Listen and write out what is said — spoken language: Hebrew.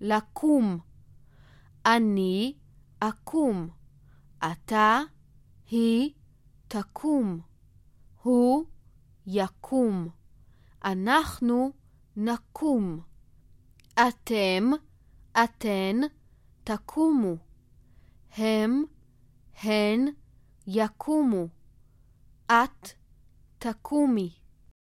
לקום. אני אקום. אתה, היא, תקום. הוא יקום. אנחנו נקום. אתם, אתן, תקומו. הם, הן, יקומו. את תקומי.